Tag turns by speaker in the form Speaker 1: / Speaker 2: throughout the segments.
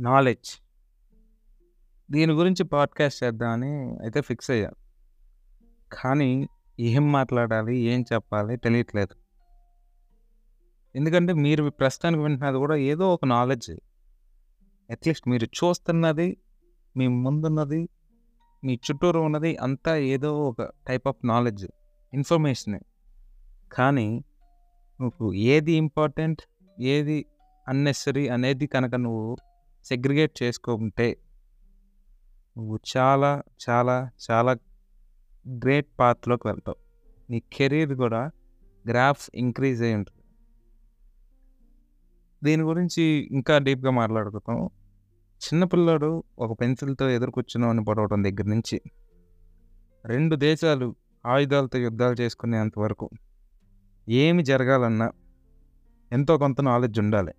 Speaker 1: Knowledge. దీని గురించి podcast చేద్దామని అయితే ఫిక్స్ అయ్యాను కానీ ఏం మాట్లాడాలి? ఏం చెప్పాలి? తెలియట్లేదు. ఎందుకంటే మీరు ప్రస్తుతానికి వింటున్నది కూడా ఏదో ఒక నాలెడ్జ్. అట్‌లీస్ట్ మీరు చూస్తున్నది, మీ ముందున్నది, మీ చుట్టూరు ఉన్నది అంతా ఏదో ఒక టైప్ ఆఫ్ నాలెడ్జ్. ఇన్ఫర్మేషనే. కానీ నువ్వు ఏది ఇంపార్టెంట్, ఏది అన్నెసరీ అనేది కనుక నువ్వు సెగ్రిగేట్ చేసుకుంటే నువ్వు చాలా, చాలా, చాలా గ్రేట్ పాత్‌లోకి వెళ్తావు. నీ కెరీర్ కూడా గ్రాఫ్ ఇంక్రీజ్ అయి ఉంటుంది దీని గురించి ఇంకా డీప్‌గా మాట్లాడుకుంటాం చిన్నపిల్లాడు ఒక పెన్సిల్‌తో ఎదురు పడవటం దగ్గర నుంచి రెండు దేశాలు ఆయుధాలతో యుద్ధాలు చేసుకునేంత వరకు ఏమి జరగాలన్నా ఎంతో కొంత నాలెడ్జ్ ఉండాలి.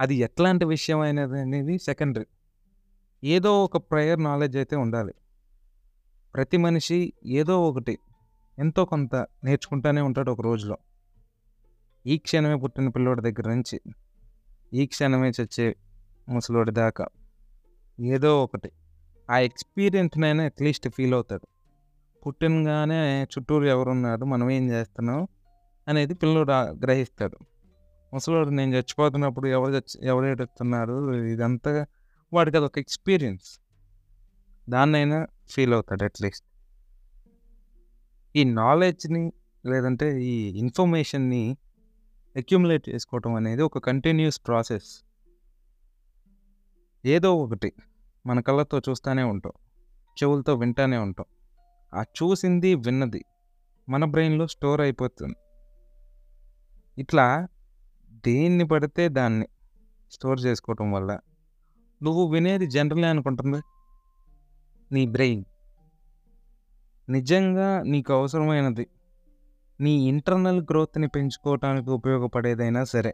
Speaker 1: అది ఎట్లాంటి విషయం అనేది అనేది సెకండరీ. ఏదో ఒక ప్రయర్ నాలెడ్జ్ అయితే ఉండాలి. ప్రతి మనిషి ఏదో ఒకటి ఎంతో కొంత నేర్చుకుంటానే ఉంటాడు ఒక రోజులో. ఈ క్షణమే పుట్టిన పిల్లోడి దగ్గర నుంచి, ఈ క్షణమే చచ్చే ముసలోడి దాకా ఏదో ఒకటి ఆ ఎక్స్‌పీరియన్స్‌నైనా అట్‌లీస్ట్ ఫీల్ అవుతాడు. పుట్టినగానే చుట్టూరు ఎవరున్నారు? మనం ఏం చేస్తున్నాం? అనేది పిల్లోడు గ్రహిస్తాడు. ముసలివాడు నేను చచ్చిపోతున్నప్పుడు ఎవరు చచ్చి ఎవరు ఏడుస్తున్నారు? ఇదంతా వాడికి అదొక ఎక్స్‌పీరియన్స్. దాన్నైనా ఫీల్ అవుతాడు అట్‌లీస్ట్. ఈ నాలెడ్జ్‌ని లేదంటే ఈ ఇన్ఫర్మేషన్‌ని అక్యుములేట్ చేసుకోవటం అనేది ఒక కంటిన్యూస్ ప్రాసెస్. ఏదో ఒకటి మన కళ్ళతో చూస్తూనే ఉంటాం. చెవులతో వింటానే ఉంటాం. ఆ చూసింది, విన్నది మన బ్రెయిన్‌లో స్టోర్ అయిపోతుంది. ఇట్లా దేన్ని పడితే దాన్ని స్టోర్ చేసుకోవటం వల్ల నువ్వు వినేది జనరలే అనుకుంటుంది. నీ బ్రెయిన్. నిజంగా నీకు అవసరమైనది, నీ ఇంటర్నల్ గ్రోత్‌ని పెంచుకోవటానికి ఉపయోగపడేదైనా సరే,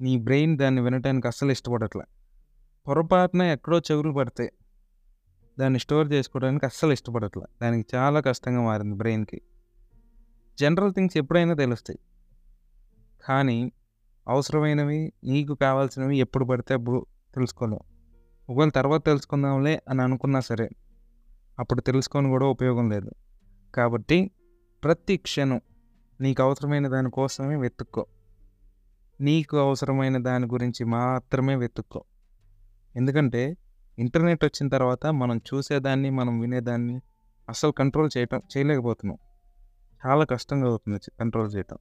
Speaker 1: నీ బ్రెయిన్ దాన్ని వినటానికి అస్సలు ఇష్టపడట్లే. పొరపాటున ఎక్కడో చెవులు పడితే దాన్ని స్టోర్ చేసుకోవడానికి అస్సలు ఇష్టపడట్లే. దానికి చాలా కష్టంగా మారింది బ్రెయిన్‌కి. జనరల్ థింగ్స్ ఎప్పుడైనా తెలుస్తాయి. కానీ అవసరమైనవి, నీకు కావాల్సినవి ఎప్పుడు పడితే అప్పుడు తెలుసుకోలేం. ఒకవేళ తర్వాత తెలుసుకుందాంలే అని అనుకున్నా సరే, అప్పుడు తెలుసుకొని కూడా ఉపయోగం లేదు. కాబట్టి ప్రతి క్షణం నీకు అవసరమైన దాని కోసమే వెతుక్కో. నీకు అవసరమైన దాని గురించి మాత్రమే వెతుక్కో. ఎందుకంటే ఇంటర్నెట్ వచ్చిన తర్వాత మనం చూసేదాన్ని, మనం వినేదాన్ని అసలు కంట్రోల్ చేయటం చేయలేకపోతున్నాం. చాలా కష్టంగా అవుతుంది కంట్రోల్ చేయటం.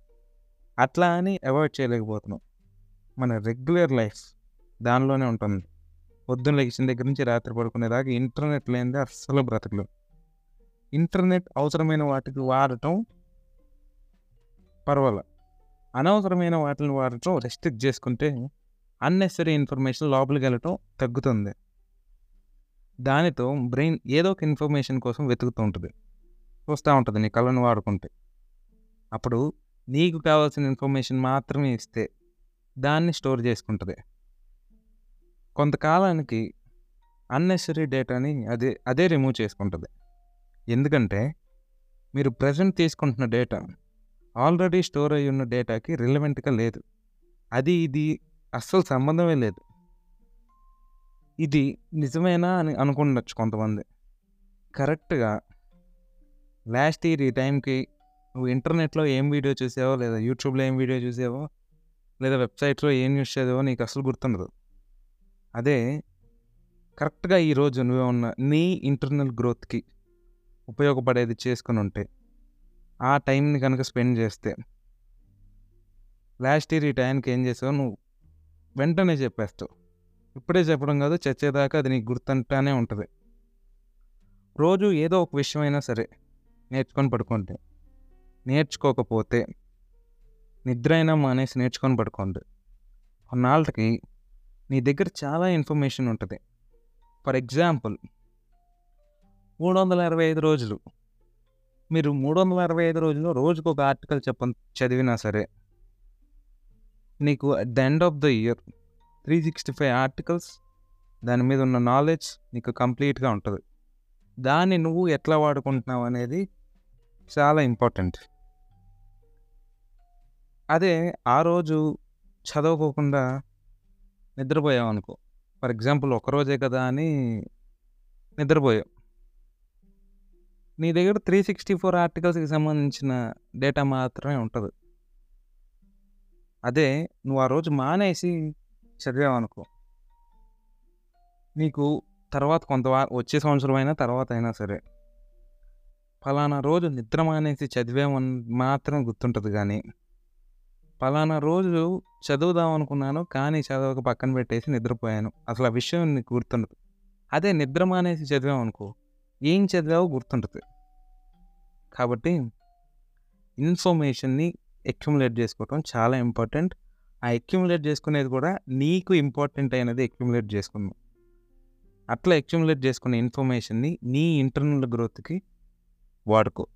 Speaker 1: అట్లా అని అవాయిడ్ చేయలేకపోతున్నాం. మన రెగ్యులర్ లైఫ్ దానిలోనే ఉంటుంది. పొద్దున్న లెగిసిన దగ్గర నుంచి రాత్రి పడుకునేదాకా ఇంటర్నెట్ లేనిదే అస్సలు బ్రతకలేం. ఇంటర్నెట్ అవసరమైన వాటికి వాడటం పర్వాలే అనవసరమైన వాటిని వాడటం రెస్ట్రిక్ట్ చేసుకుంటే అన్నెసరీ ఇన్ఫర్మేషన్ లోపలికి వెళ్ళటం తగ్గుతుంది. దానితో బ్రెయిన్ ఏదో ఒక ఇన్ఫర్మేషన్ కోసం వెతుకుతూ ఉంటుంది చూస్తూ ఉంటుంది నీ కళ్ళను వాడుకుంటే. అప్పుడు నీకు కావాల్సిన ఇన్ఫర్మేషన్ మాత్రమే ఇస్తే దాన్ని స్టోర్ చేసుకుంటుంది కొంతకాలానికి అన్నెసరీ డేటాని అదే అదే రిమూవ్ చేసుకుంటుంది ఎందుకంటే మీరు ప్రజెంట్ తీసుకుంటున్న డేటా ఆల్రెడీ స్టోర్ అయి ఉన్న డేటాకి రిలవెంట్‌గా లేదు. అది ఇది అస్సలు సంబంధమే లేదు. ఇది నిజమేనా అని అనుకుండొచ్చు కొంతమంది. కరెక్ట్‌గా లాస్ట్ ఇయర్ ఈ టైంకి నువ్వు ఇంటర్నెట్‌లో ఏం వీడియో చూసావో, లేదా యూట్యూబ్‌లో ఏం వీడియో చూసావో, లేదా వెబ్‌సైట్‌లో ఏం న్యూస్ చదివావో నీకు అసలు గుర్తుండదు. అదే కరెక్ట్‌గా ఈరోజు నువ్వేమన్నా నీ ఇంటర్నల్ గ్రోత్‌కి ఉపయోగపడేది చేసుకొనుంటే, ఆ టైంని కనుక స్పెండ్ చేస్తే లాస్ట్ ఇయర్ ఈ టైంకి ఏం చేసావో నువ్వు వెంటనే చెప్పేస్తావు. ఇప్పుడే చెప్పడం కాదు చచ్చేదాకా అది నీకు గుర్తుంటానే ఉంటుంది రోజు ఏదో ఒక విషయమైనా సరే నేర్చుకొని పడుకోండి. నేర్చుకోకపోతే నిద్ర అయినా మానేసి నేర్చుకొని పడుకోండి. కొన్నాళ్ళకి నీ దగ్గర చాలా ఇన్ఫర్మేషన్ ఉంటుంది ఫర్ ఎగ్జాంపుల్ 365 రోజులు. మీరు 365 రోజుల్లో రోజుకొక ఆర్టికల్ చెప్ప చదివినా సరే నీకు at the end of the year 365 articles దాని మీద ఉన్న నాలెడ్జ్ నీకు కంప్లీట్‌గా ఉంటుంది దాన్ని నువ్వు ఎట్లా వాడుకుంటున్నావు అనేది చాలా ఇంపార్టెంట్. అదే ఆ రోజు చదవకోకుండా నిద్రపోయావనుకో ఫర్ ఎగ్జాంపుల్ ఒకరోజే కదా అని నిద్రపోయాం. నీ దగ్గర త్రీ సిక్స్టీ ఫోర్ ఆర్టికల్స్కి సంబంధించిన డేటా మాత్రమే ఉంటుంది. అదే నువ్వు ఆ రోజు మానేసి చదివావనుకో నీకు తర్వాత కొంత వచ్చే సంవత్సరం అయినా తర్వాత అయినా సరే. ఫలానా రోజు నిద్ర మానేసి చదివామని మాత్రం గుర్తుంటుంది కానీ ఫలానా రోజు చదువుదాం అనుకున్నాను కానీ చదవక పక్కన పెట్టేసి నిద్రపోయాను. అసలు ఆ విషయం నీకు గుర్తుండదు. అదే నిద్ర మానేసి చదివామనుకో ఏం చదివావో గుర్తుంటుంది కాబట్టి ఇన్ఫర్మేషన్ని అక్యుములేట్ చేసుకోవటం చాలా ఇంపార్టెంట్. ఆ అక్యుములేట్ చేసుకునేది కూడా నీకు ఇంపార్టెంట్ అయినది అక్యుములేట్ చేసుకున్నాం అట్లా అక్యుములేట్ చేసుకునే ఇన్ఫర్మేషన్ని నీ ఇంటర్నల్ గ్రోత్కి వాడుకో.